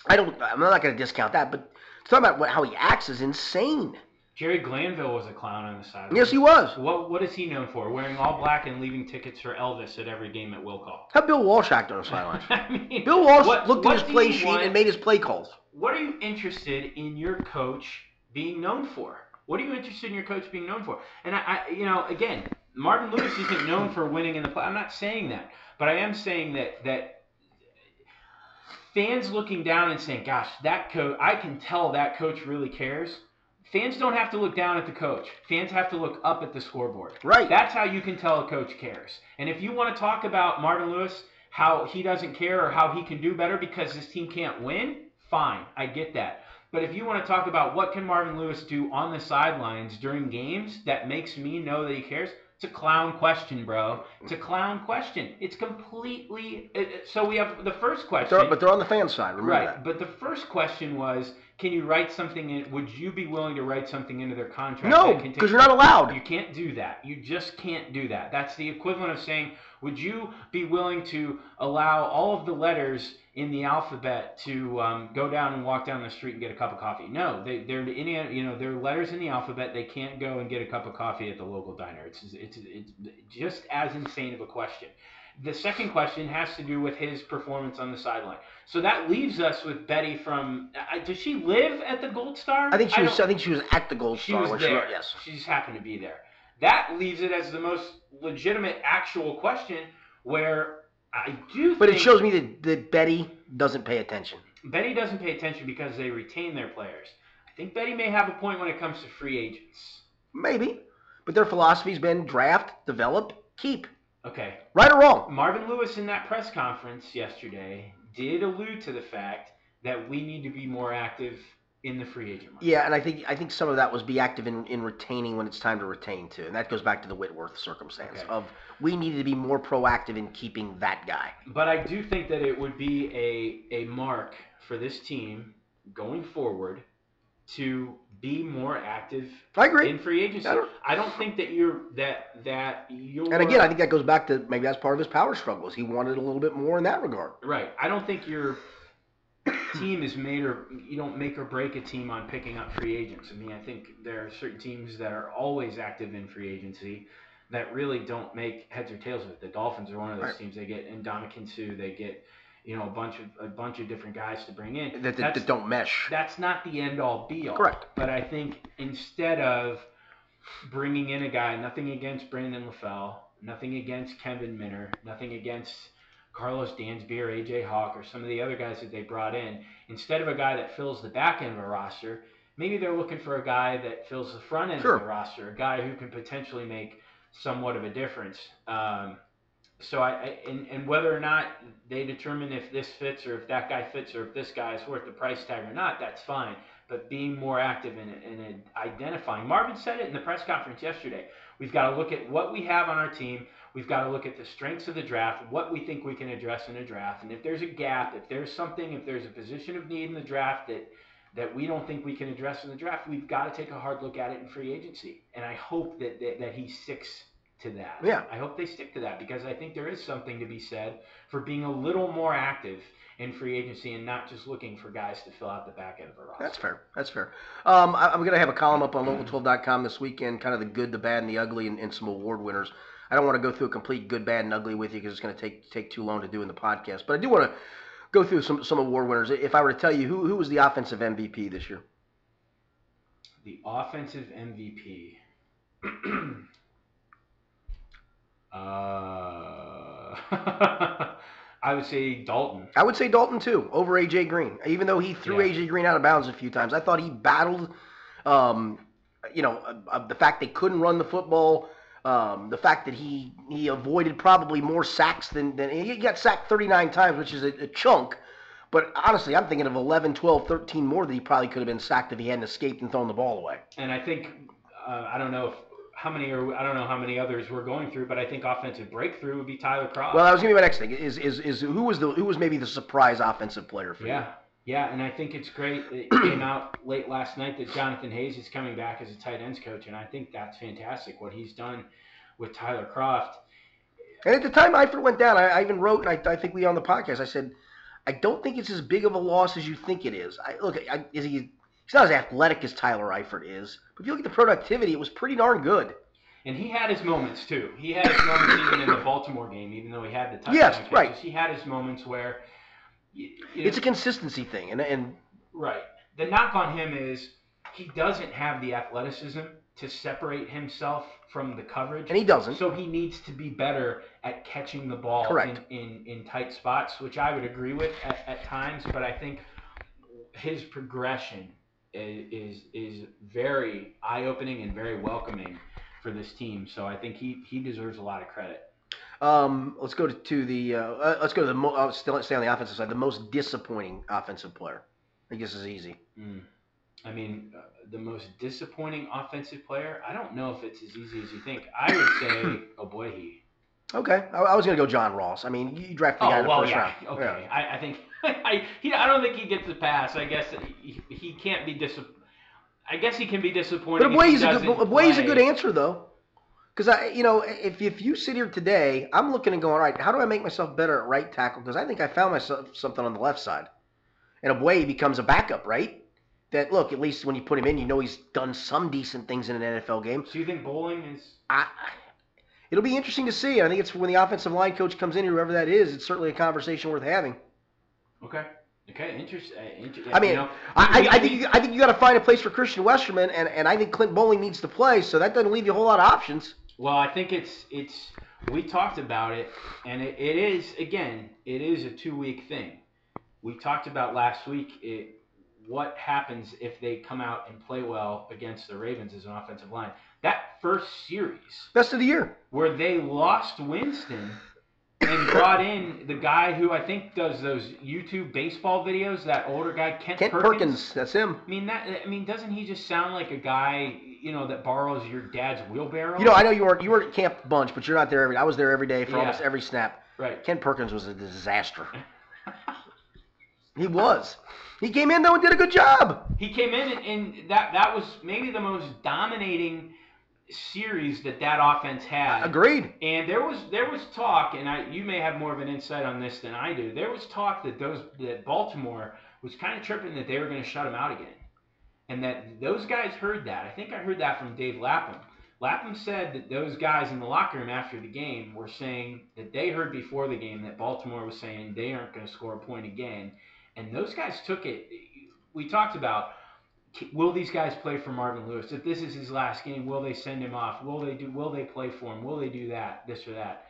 I don't. I'm not going to discount that, but talking about what, how he acts is insane. Jerry Glanville was a clown on the sideline. Yes, he was. What what is he known for? Wearing all black and leaving tickets for Elvis at every game at Will Call. How Bill Walsh act on the sidelines? I mean, Bill Walsh what- looked what at his play sheet want- and made his play calls. What are you interested in your coach being known for? What are you interested in your coach being known for? And I, I you know, again, Martin Lewis isn't known for winning in the play. I'm not saying that, but I am saying that that fans looking down and saying, "Gosh, that coach, I can tell that coach really cares." Fans don't have to look down at the coach. Fans have to look up at the scoreboard. Right. That's how you can tell a coach cares. And if you want to talk about Marvin Lewis, how he doesn't care or how he can do better because his team can't win, fine. I get that. But if you want to talk about what can Marvin Lewis do on the sidelines during games that makes me know that he cares, it's a clown question, bro. Mm. It's a clown question. It's completely. It, it- so we have the first question. They're- but they're on the fan side. Remember Right, that. but the first question was, can you write something in? Would you be willing to write something into their contract? No, that can take- because you're not allowed. You can't do that. You just can't do that. That's the equivalent of saying, would you be willing to allow all of the letters in the alphabet to um, go down and walk down the street and get a cup of coffee? No, they, they're in, you know, they're letters in the alphabet. They can't go and get a cup of coffee at the local diner. It's it's it's just as insane of a question. The second question has to do with his performance on the sideline. So that leaves us with Betty from. Uh, does she live at the Gold Star? I think she was. I think she was at the Gold she Star was there. she wrote. Yes. She just happened to be there. That leaves it as the most legitimate, actual question. Where I do. But it shows me that, that Betty doesn't pay attention. Betty doesn't pay attention because they retain their players. I think Betty may have a point when it comes to free agents. Maybe. But their philosophy's been draft, develop, keep. Okay, Right or wrong? Marvin Lewis in that press conference yesterday did allude to the fact that we need to be more active in the free agent market. Yeah, and I think I think some of that was be active in, in retaining when it's time to retain too, and that goes back to the Whitworth circumstance Okay. of we needed to be more proactive in keeping that guy. But I do think that it would be a, a mark for this team going forward to be more active I agree. in free agency. I don't- I don't think that you're that that you're And again, I think that goes back to maybe that's part of his power struggles. He wanted a little bit more in that regard. right. I don't think your team is made or you don't make or break a team on picking up free agents. I mean, I think there are certain teams that are always active in free agency that really don't make heads or tails of it. The Dolphins are one of those Right. teams. They get Ndamukong Suh. They get you know a bunch of a bunch of different guys to bring in. That, that, that don't mesh. that's not the end all be all. Correct. But I think instead of bringing in a guy, nothing against Brandon LaFell, nothing against Kevin Minter, nothing against Karlos Dansby or AJ Hawk or some of the other guys that they brought in, instead of a guy that fills the back end of a roster, maybe they're looking for a guy that fills the front end Sure. of the roster, a guy who can potentially make somewhat of a difference. Um, so I, I and, and whether or not they determine if this fits or if that guy fits or if this guy is worth the price tag or not, that's fine. But being more active in, in identifying, Marvin said it in the press conference yesterday. We've got to look at what we have on our team. We've got to look at the strengths of the draft, what we think we can address in a draft, and if there's a gap, if there's something, if there's a position of need in the draft that that we don't think we can address in the draft, we've got to take a hard look at it in free agency. And I hope that that, that he sticks to that. Yeah. I hope they stick to that because I think there is something to be said for being a little more active in free agency and not just looking for guys to fill out the back end of a roster. That's fair. That's fair. Um, I, I'm going to have a column up on local12.com this weekend, kind of the good, the bad, and the ugly, and, and some award winners. I don't want to go through a complete good, bad, and ugly with you because it's going to take take too long to do in the podcast. But I do want to go through some some award winners. If I were to tell you who who was the offensive MVP this year, The offensive MVP. uh, I would say Dalton. I would say Dalton too over AJ Green. Even though he threw Yeah. AJ Green out of bounds a few times, I thought he battled. Um, you know, uh, uh, the fact they couldn't run the football. Um, the fact that he he avoided probably more sacks than, than he got sacked 39 times, which is a, a chunk. But honestly, I'm thinking of 11, 12, 13 more that he probably could have been sacked if he hadn't escaped and thrown the ball away. And I think uh, I don't know if how many are I don't know how many others we're going through, but I think offensive breakthrough would be Tyler Kroft. Well, that was gonna be my next thing. Is is is who was the who was maybe the surprise offensive player for you? Yeah, and I think it's great. It came out late last night that Jonathan Hayes is coming back as a tight ends coach, and I think that's fantastic what he's done with Tyler Kroft. And at the time Eifert went down, I, I even wrote, and I, I think we on the podcast, I said, I don't think it's as big of a loss as you think it is. I, look, I, is he? He's not as athletic as Tyler Eifert is, but if you look at the productivity, it was pretty darn good. And he had his moments too. He had his moments even in the Baltimore game, even though he had the touchdown Yes, catches. right. He had his moments where, you, you know, It's a consistency thing, and and right. The knock on him is he doesn't have the athleticism to separate himself from the coverage. and he doesn't. So he needs to be better at catching the ball Correct. in, in, in tight spots, which I would agree with at, at times. But I think his progression is is, is very eye opening and very welcoming for this team. So I think he, he deserves a lot of credit. Um, let's go to, to the uh, uh, let's go to the mo- uh, still stay on the offensive side. The most disappointing offensive player. I guess is easy. Mm. I mean, uh, the most disappointing offensive player. I don't know if it's as easy as you think. I would say Ogbuehi. Okay, I, I was gonna go John Ross. I mean, you draft the guy Oh in the well, first yeah. round. Okay, I, I think I he, I don't think he gets the pass. I guess he, he can't be dis. I guess he can be disappointed. But Ogbuehi's a good Ogbuehi's a good answer though, because I you know if if you sit here today, I'm looking and going, all right, how do I make myself better at right tackle? Because I think I found myself something on the left side, and a Ogbuehi becomes a backup, right? That look, at least when you put him in, you know he's done some decent things in an NFL game. So you think Boling is? I, it'll be interesting to see. I think it's when the offensive line coach comes in, whoever that is. It's certainly a conversation worth having. Okay. Okay. Interesting. Uh, inter- I mean, you know, I, I, I think you, I think you got to find a place for Christian Westerman, and, and I think Clint Boling needs to play, so that doesn't leave you a whole lot of options. Well, I think it's it's we talked about it, and it, it is again it is a two week thing. We talked about last week it, what happens if they come out and play well against the Ravens as an offensive line. That first series Best of the year. where they lost Winston and brought in the guy who I think does those YouTube baseball videos, that older guy Kent, Kent Perkins, that's him. I mean that. I mean, doesn't he just sound like a guy you know that borrows your dad's wheelbarrow? You know, I know you weren't you were at camp bunch, but you're not there every. I was there every day for Yeah. almost every snap. right. Kent Perkins was a disaster. he was. He came in though and did a good job. He came in and, and that that was maybe the most dominating series that that offense had. Agreed. And there was there was talk, and I you may have more of an insight on this than I do. There was talk that those that Baltimore was kind of tripping that they were going to shut him out again, and that those guys heard that. I think I heard that from Dave Lapham. Lapham said that those guys in the locker room after the game were saying that they heard before the game that Baltimore was saying they aren't going to score a point again, and those guys took it. We talked about will these guys play for Marvin Lewis? If this is his last game, will they send him off? Will they do? Will they play for him? Will they do that? This or that?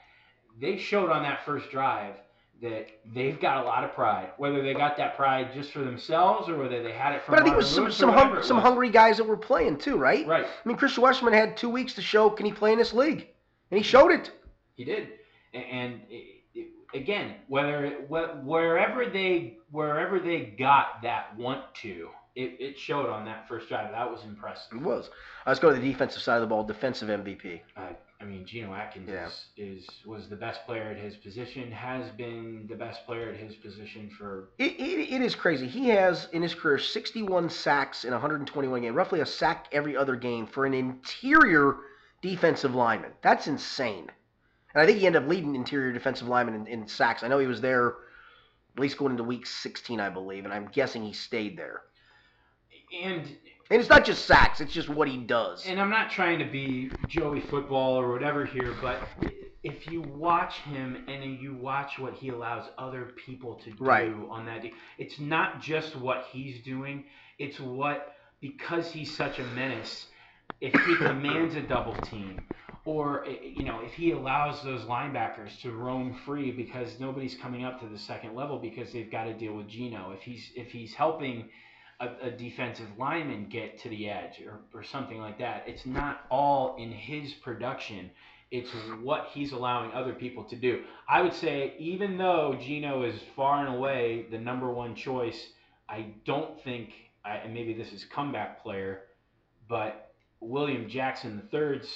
They showed on that first drive that they've got a lot of pride. Whether they got that pride just for themselves or whether they had it from But I think it was some some, hung, it some hungry guys that were playing too, right? Right, I mean, Christian Westerman had two weeks to show can he play in this league, and he showed it. he did. And it, it, again, whether wherever they wherever they got that want to, it, it showed on that first drive. That was impressive. It was. Uh, let's go to the defensive side of the ball. Defensive MVP. Uh, I mean, Geno Atkins Yeah. is, is was the best player at his position. Has been the best player at his position for It, it, it is crazy. He has in his career 61 sacks in 121 games, roughly a sack every other game for an interior defensive lineman. That's insane. And I think he ended up leading interior defensive lineman in, in sacks. I know he was there at least going into week 16, I believe, and I'm guessing he stayed there. and And it's not just sacks; it's just what he does. and I'm not trying to be Joey football or whatever here, but if you watch him and you watch what he allows other people to do Right. on that, it's not just what he's doing; it's what because he's such a menace. If he commands a double team, or eh, you know, if he allows those linebackers to roam free because nobody's coming up to the second level because they've got to deal with Geno. If he's if he's helping a, a defensive lineman get to the edge or, or something like that. It's not all in his production. It's what he's allowing other people to do. I would say, even though Geno is far and away the number one choice, I don't think, I, and maybe this is comeback player, but William Jackson III's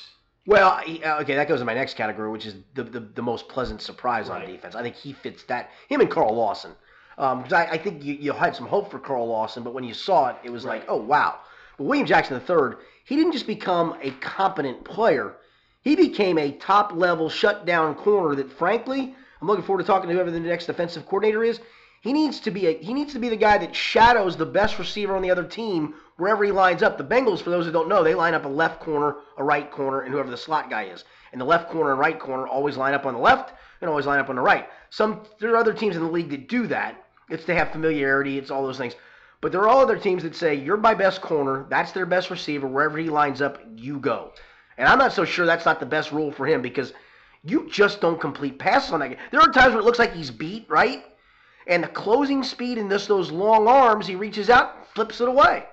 Well, he, uh, okay, that goes in my next category, which is the, the, the most pleasant surprise on defense. I think he fits that. Him and Carl Lawson. Um, because I, I think you, you had some hope for Carl Lawson, but when you saw it, it was like, oh, wow. But William Jackson III, he didn't just become a competent player. He became a top level shutdown corner that, frankly, I'm looking forward to talking to whoever the next defensive coordinator is. He needs to be a, he needs to be the guy that shadows the best receiver on the other team wherever he lines up. The Bengals, for those who don't know, they line up a left corner, a right corner, and whoever the slot guy is. And the left corner and right corner always line up on the left and always line up on the right. Some there are other teams in the league that do that. It's to have familiarity. It's all those things. But there are all other teams that say you're my best corner. That's their best receiver. Wherever he lines up, you go. And I'm not so sure that's not the best rule for him because you just don't complete passes on that. There are times where it looks like he's beat, right? And the closing speed and just those long arms, he reaches out, flips it away.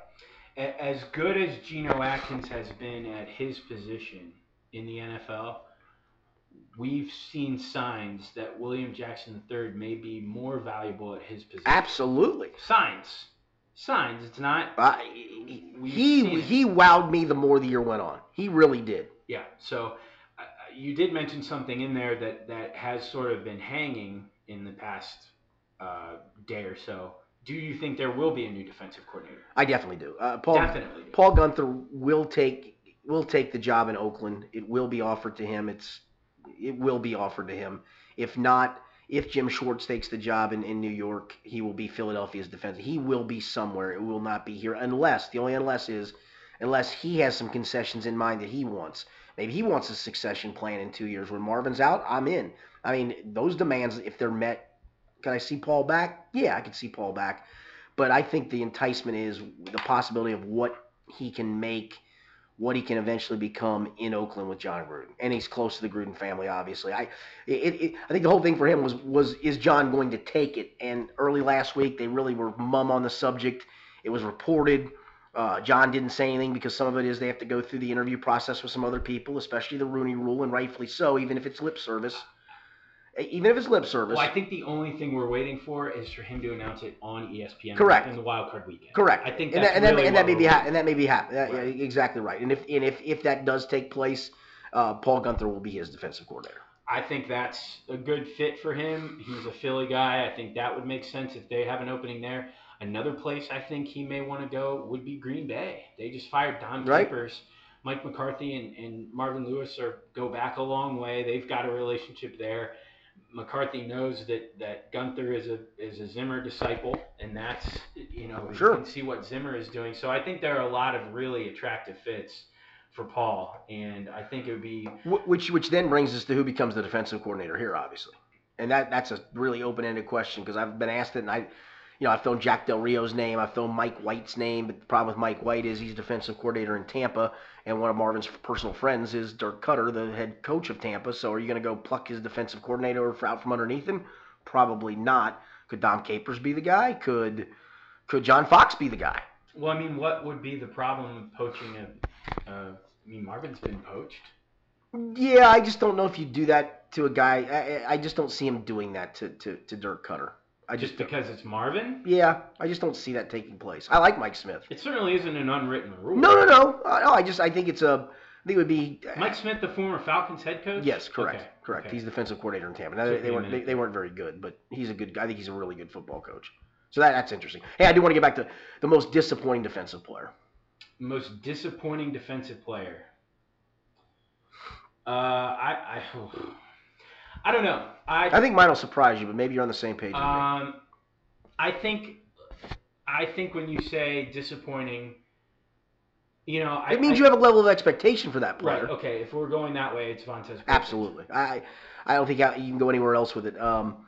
As good as Geno Atkins has been at his position in the NFL, we've seen signs that William Jackson III may be more valuable at his position. Absolutely. Signs. Signs. It's not. Uh, he he wowed me the more the year went on. He really did. Yeah. So uh, you did mention something in there that that has sort of been hanging in the past uh, day or so. Do you think there will be a new defensive coordinator? I definitely do. Uh, Paul, definitely. Do. Paul Guenther will take will take the job in Oakland. It will be offered to him. It's it will be offered to him. If not, if Jim Schwartz takes the job in, in New York, he will be Philadelphia's defense. He will be somewhere. It will not be here unless the only unless is unless he has some concessions in mind that he wants. Maybe he wants a succession plan in two years. When Marvin's out, I'm in. I mean, those demands, if they're met, can I see Paul back? Yeah, I can see Paul back. But I think the enticement is the possibility of what he can make what he can eventually become in Oakland with Jon Gruden, and he's close to the Gruden family, obviously. I, it, it, I think the whole thing for him was was is John going to take it? And early last week, they really were mum on the subject. It was reported. Uh, Jon didn't say anything because some of it is they have to go through the interview process with some other people, especially the Rooney Rule, and rightfully so, even if it's lip service even if it's lip service. Well, I think the only thing we're waiting for is for him to announce it on ESPN. Correct. In the wild card weekend. Correct. I think and that, and, that, really and that may be ha- and that may be happen. Right. Yeah, exactly right. And if and if if that does take place, uh, Paul Guenther will be his defensive coordinator. I think that's a good fit for him. He's a Philly guy. I think that would make sense if they have an opening there. Another place I think he may want to go would be Green Bay. They just fired Dom Right. Capers. Mike McCarthy and, and Marvin Lewis are go back a long way. They've got a relationship there. McCarthy knows that that Guenther is a is a Zimmer disciple, and that's you know Sure. you can see what Zimmer is doing. So I think there are a lot of really attractive fits for Paul, and I think it would be Which which then brings us to who becomes the defensive coordinator here, obviously, and that that's a really open ended question because I've been asked it, and I, you know, I've thrown Jack Del Rio's name, I've thrown Mike White's name, but the problem with Mike White is he's defensive coordinator in Tampa, and one of Marvin's personal friends is Dirk Koetter, the head coach of Tampa. So are you going to go pluck his defensive coordinator out from underneath him? Probably not. Could Dom Capers be the guy? Could could John Fox be the guy? Well, I mean, what would be the problem with poaching a? Uh, I mean, Marvin's been poached. Yeah, I just don't know if you do that to a guy. I, I- I just don't see him doing that to, to, to Dirk Koetter. I Just just, because it's Marvin? yeah, I just don't see that taking place. I like Mike Smith. It certainly isn't an unwritten rule. No, no, no, uh, no. I just I think it's a. I think it would be. Mike Smith, the former Falcons head coach. Yes, correct, Okay, correct. okay. He's defensive coordinator in Tampa. Now, they, they weren't they, they weren't very good, but he's a good. I think he's a really good football coach. So that that's interesting. Hey, I do want to get back to the most disappointing defensive player. Most disappointing defensive player. Uh, I, I, I don't know. I, I think mine will surprise you, but maybe you're on the same page. Um, I think, I think when you say disappointing, you know, I, It means I- you have a level of expectation for that player. right. Okay, if we're going that way, it's Vontaze. Absolutely. I I don't think you can go anywhere else with it. Um,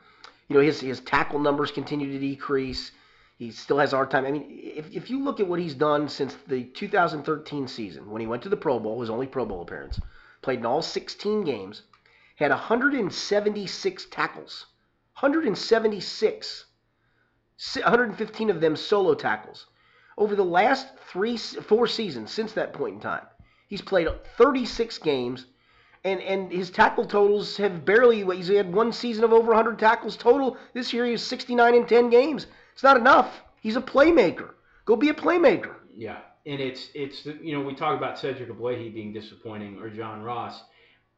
you know, his his tackle numbers continue to decrease. He still has hard time. I mean, if, if you look at what he's done since the 2013 season, when he went to the Pro Bowl, his only Pro Bowl appearance, played in all 16 games, had 176 tackles, 176. 115 of them solo tackles. Over the last three, four seasons since that point in time, he's played 36 games, and and his tackle totals have barely. He's had one season of over 100 tackles total. This year he was 69 in 10 games. It's not enough. He's a playmaker. Go be a playmaker. Yeah, and it's it's you know we talk about Cedric Ogbuehi being disappointing or John Ross.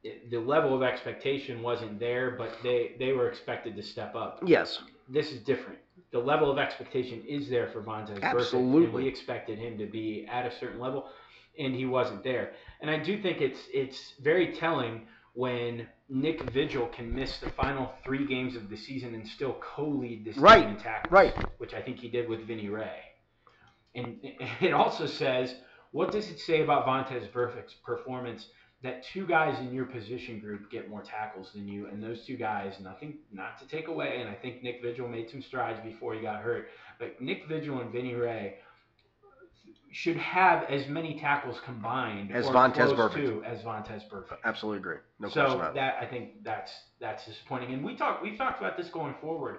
It, the level of expectation wasn't there, but they they were expected to step up. Yes. This is different. The level of expectation is there for Vontaze Burfict, and Absolutely. we expected him to be at a certain level, and he wasn't there. And I do think it's it's very telling when Nick Vigil can miss the final three games of the season and still co-lead this Right, team in tackles, right. which I think he did with Vinny Rey. And it also says, what does it say about Vontaze Burfict's performance that two guys in your position group get more tackles than you, and those two guys, nothing, not to take away, and I think Nick Vigil made some strides before he got hurt, but Nick Vigil and Vinny Rey should have as many tackles combined As close Burfict. to as Vontaze Burfict. Absolutely agree. No so question about that I think that's that's disappointing. And we talk we've talked about this going forward.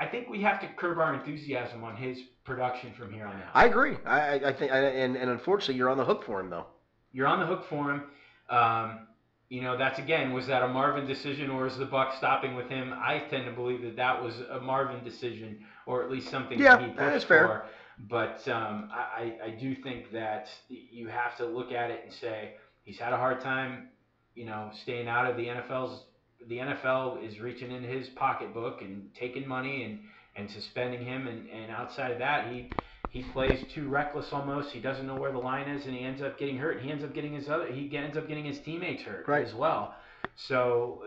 I think we have to curb our enthusiasm on his production from here on out. I agree. I, I I think, I, and, and unfortunately, you're on the hook for him, though. You're on the hook for him. Um, you know, that's again, was that a Marvin decision or is the Buck stopping with him? I tend to believe that that was a Marvin decision, or at least something Yeah, that he pushed that's fair. for. But um, I, I I do think that you have to look at it and say he's had a hard time, you know, staying out of the NFL's. The NFL is reaching into his pocketbook and taking money and, and suspending him, and, and outside of that, he he plays too reckless almost. He doesn't know where the line is, and he ends up getting hurt. He ends up getting his other. He ends up getting his teammates hurt Right. as well. So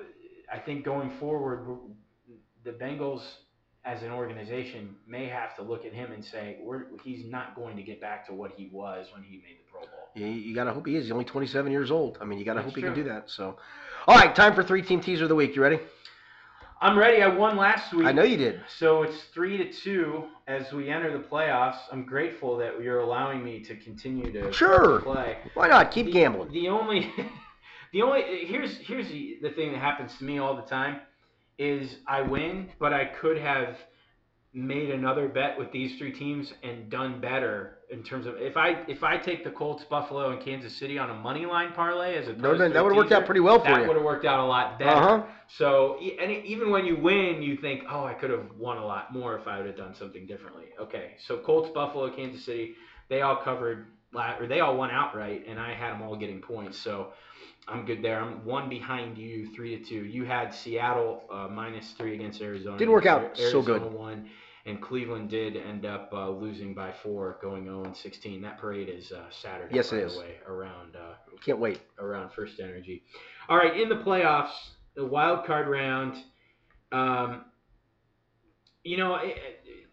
I think going forward, the Bengals as an organization may have to look at him and say, We're, he's not going to get back to what he was when he made the Pro Bowl. You, you gotta hope he is. He's only 27 years old. I mean, you gotta That's hope he can do that. So, all right, time for three team teaser of the week. You ready? I'm ready. I won last week. I know you did. So it's three to two as we enter the playoffs. I'm grateful that you're allowing me to continue to Sure. play. Why not? Keep the, gambling. The only, the only here's here's the, the thing that happens to me all the time is I win, but I could have made another bet with these three teams and done better in terms of if I if I take the Colts, Buffalo, and Kansas City on a money line parlay as a That would've- that would've worked out pretty well for that you. That would have worked out a lot better. Uh huh. So and even when you win, you think, oh, I could have won a lot more if I would have done something differently. Okay, so Colts, Buffalo, Kansas City, they all covered, or they all won outright, and I had them all getting points. So I'm good there. I'm one behind you, three to two. You had Seattle uh, minus three against Arizona. Didn't work out Arizona so good. Won, and Cleveland did end up uh, losing by four, going 0 16. That parade is uh, Saturday. Yes, by it the way, around. Uh, Can't wait. around FirstEnergy. All right, in the playoffs, the wild card round. Um, you know, i-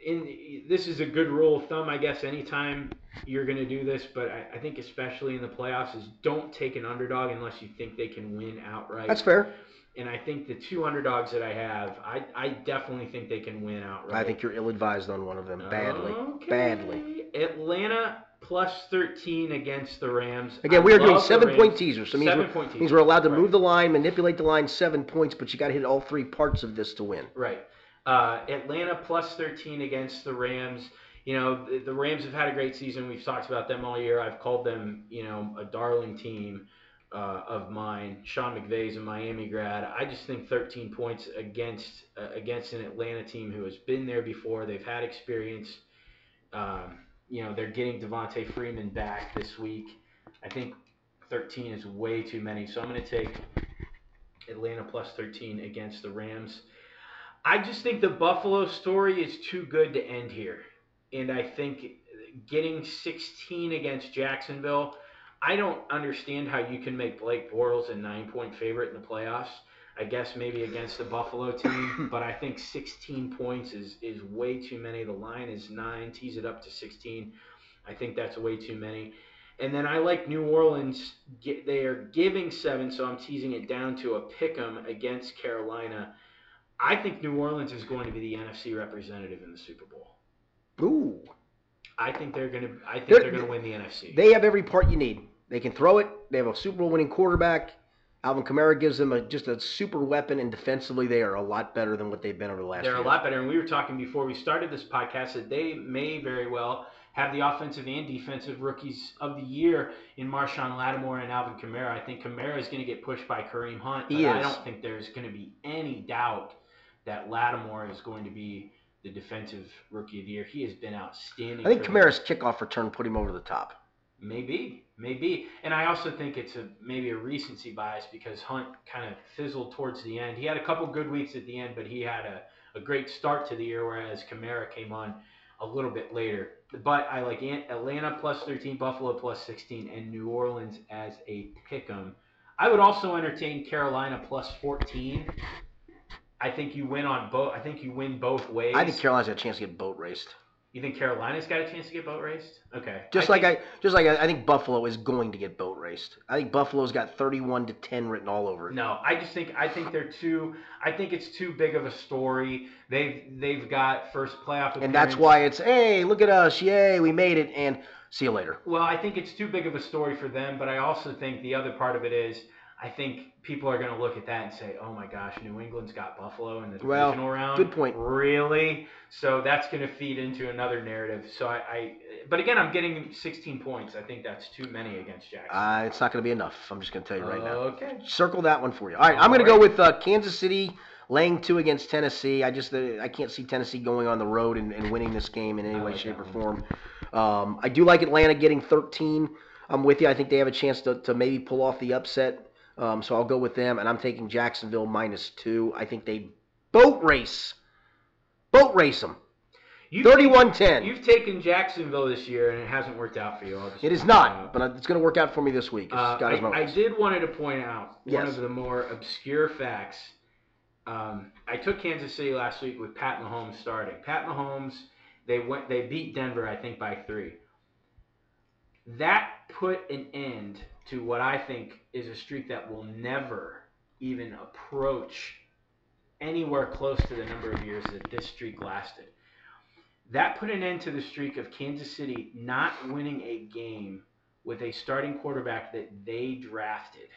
in this is a good rule of thumb, I guess. Anytime you're going to do this, but I, I think especially in the playoffs, is don't take an underdog unless you think they can win outright. That's fair. And I think the two underdogs that I have, I, I definitely think they can win outright. I think you're ill-advised on one of them. Badly. Okay. Badly. Atlanta plus 13 against the Rams. Again, I we are doing seven-point teasers. So means, Seven we're, point teasers. means we're allowed to Right. move the line, manipulate the line seven points, but you got to hit all three parts of this to win. Right. Uh, Atlanta plus 13 against the Rams. You know, the, the Rams have had a great season. We've talked about them all year. I've called them, you know, a darling team uh, of mine. Sean McVay's a Miami grad. I just think 13 points against uh, against an Atlanta team who has been there before. They've had experience. Um, you know, they're getting Devonta Freeman back this week. I think 13 is way too many. So I'm going to take Atlanta plus 13 against the Rams. I just think the Buffalo story is too good to end here. And I think getting 16 against Jacksonville, I don't understand how you can make Blake Bortles a nine point favorite in the playoffs. I guess maybe against the Buffalo team, but I think 16 points is, is way too many. The line is nine, tease it up to 16. I think that's way too many. And then I like New Orleans. They are giving seven, so I'm teasing it down to a pick 'em against Carolina. I think New Orleans is going to be the NFC representative in the Super Bowl. Ooh. I think they're going to. I think They're- they're, going to win the NFC. They have every part you need. They can throw it. They have a Super Bowl winning quarterback. Alvin Kamara gives them a, just a super weapon, and defensively, they are a lot better than what they've been over the last year. They're year. a lot better. And we were talking before we started this podcast that they may very well have the offensive and defensive rookies of the year in Marshon Lattimore and Alvin Kamara. I think Kamara is going to get pushed by Kareem Hunt. But I don't think there's going to be any doubt that Lattimore is going to be the defensive rookie of the year. He has been outstanding. I think. Kamara's kickoff return put him over the top. Maybe, maybe, and I also think it's a maybe a recency bias because Hunt kind of fizzled towards the end. He had a couple good weeks at the end, but he had a, a great start to the year, whereas Kamara came on a little bit later. But I like Atlanta plus 13, Buffalo plus 16, and New Orleans as a pick 'em. I would also entertain Carolina plus 14. I think you win on both. I think you win both ways. I think Carolina's got a chance to get boat raced. You think Carolina's got a chance to get boat raced? Okay. Just I like think, I, just like I, I think Buffalo is going to get boat raced. I think Buffalo's got 31 to 10 written all over it. No, I just think I think they're too. I think it's too big of a story. They've they've got first playoff. And that's why it's, hey, look at us, yay, we made it, and see you later. Well, I think it's too big of a story for them, but I also think the other part of it is I think people are going to look at that and say, "Oh my gosh, New England's got Buffalo in the Well, divisional round." good point. Really? So that's going to feed into another narrative. So I, I, but again, I'm getting 16 points. I think that's too many against Jackson. Uh, it's not going to be enough. I'm just going to tell you right now. Okay. Circle that one for you. All right, I'm going to go with uh, Kansas City laying two against Tennessee. I just uh, I can't see Tennessee going on the road and, and winning this game in any way, like shape, or form. Um, I do like Atlanta getting 13. I'm with you. I think they have a chance to, to maybe pull off the upset. Um, so I'll go with them, and I'm taking Jacksonville minus two. I think they boat race, boat race them. You've 31-10. You've taken Jacksonville this year, and it hasn't worked out for you. It is not, out. but it's going to work out for me this week. Uh, God is my I, I did wanted to point out one of the more obscure facts. Um, I took Kansas City last week with Pat Mahomes starting. Pat Mahomes, they went, they beat Denver, I think, by three. That put an end to what I think is a streak that will never even approach anywhere close to the number of years that this streak lasted. That put an end to the streak of Kansas City not winning a game with a starting quarterback that they drafted.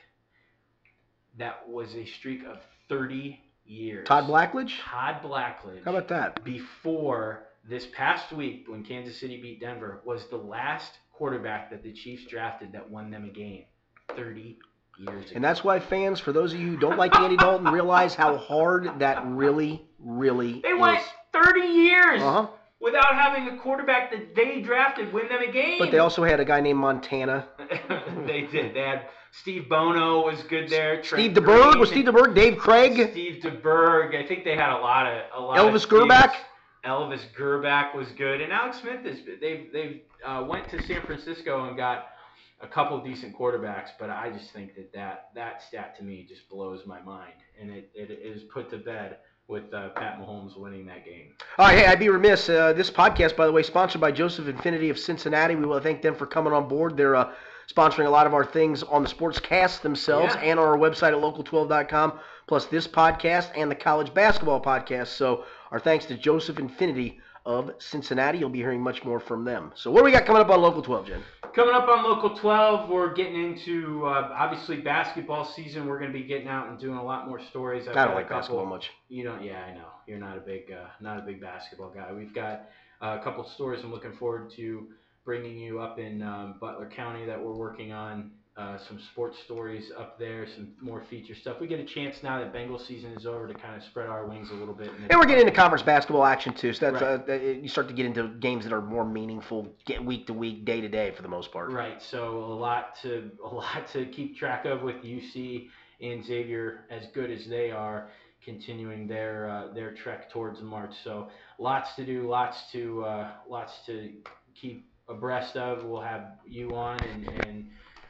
That was a streak of 30 years. Todd Blackledge? Todd Blackledge. How about that? Before this past week, when Kansas City beat Denver, was the last quarterback that the Chiefs drafted that won them a game. 30 years ago. And that's why fans, for those of you who don't like Andy Dalton, realize how hard that really, really they is. went 30 years Uh-huh. without having a quarterback that they drafted win them a game. But they also had a guy named Montana. they did. They had Steve Bono was good there. Steve Trent DeBerg? Green, Was Steve DeBerg? Dave Krieg? Steve DeBerg. I think they had a lot of a lot. Elvis Grbac? Elvis Grbac was good, and Alex Smith is. They've they uh, went to San Francisco and got a couple decent quarterbacks, but I just think that that, that stat to me just blows my mind, and it, it is put to bed with uh, Pat Mahomes winning that game. All right, hey, I'd be remiss. Uh, this podcast, by the way, sponsored by Joseph Infinity of Cincinnati. We want to thank them for coming on board. They're uh, sponsoring a lot of our things on the sportscast themselves Yeah. and on our website at local12.com, plus this podcast and the college basketball podcast. So our thanks to Joseph Infinity of Cincinnati. You'll be hearing much more from them. So what do we got coming up on Local 12, Jen? Coming up on Local 12, we're getting into uh, obviously basketball season. We're going to be getting out and doing a lot more stories. I've I don't like couple- basketball much. You don't? Yeah, I know. You're not a big, uh, not a big basketball guy. We've got uh, a couple stories I'm looking forward to bringing you up in um, Butler County that we're working on. Uh, some sports stories up there, some more feature stuff. We get a chance now that Bengal season is over to kind of spread our wings a little bit. And And we're getting into conference basketball action too, so that's Right. uh, you start to get into games that are more meaningful, get week to week, day to day for the most part. Right. So a lot to a lot to keep track of with UC and Xavier as good as they are continuing their uh, their trek towards March. So lots to do, lots to uh, lots to keep abreast of. We'll have you on and, and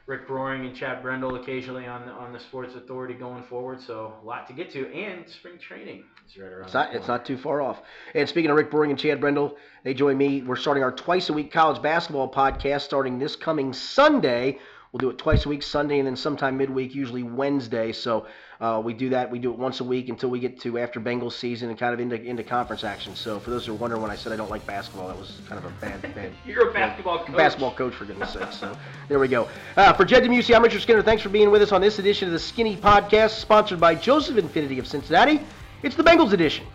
Rick Broering and Chad Brendel occasionally on the, on the Sports Authority going forward. So a lot to get to, and spring training is right around. It's not, it's not too far off. And speaking of Rick Broering and Chad Brendel, they join me. We're starting our twice a week college basketball podcast starting this coming Sunday. We'll do it twice a week, Sunday, and then sometime midweek, usually Wednesday. So uh, we do that. We do it once a week until we get to after Bengals season and kind of into, into conference action. So for those who are wondering when I said I don't like basketball, that was kind of a bad, bad You're a basketball coach. basketball coach for goodness sake. So there we go. Uh, for Jed DeMuesy, I'm Richard Skinner. Thanks for being with us on this edition of the Skinny Podcast, sponsored by Joseph Infinity of Cincinnati. It's the Bengals edition.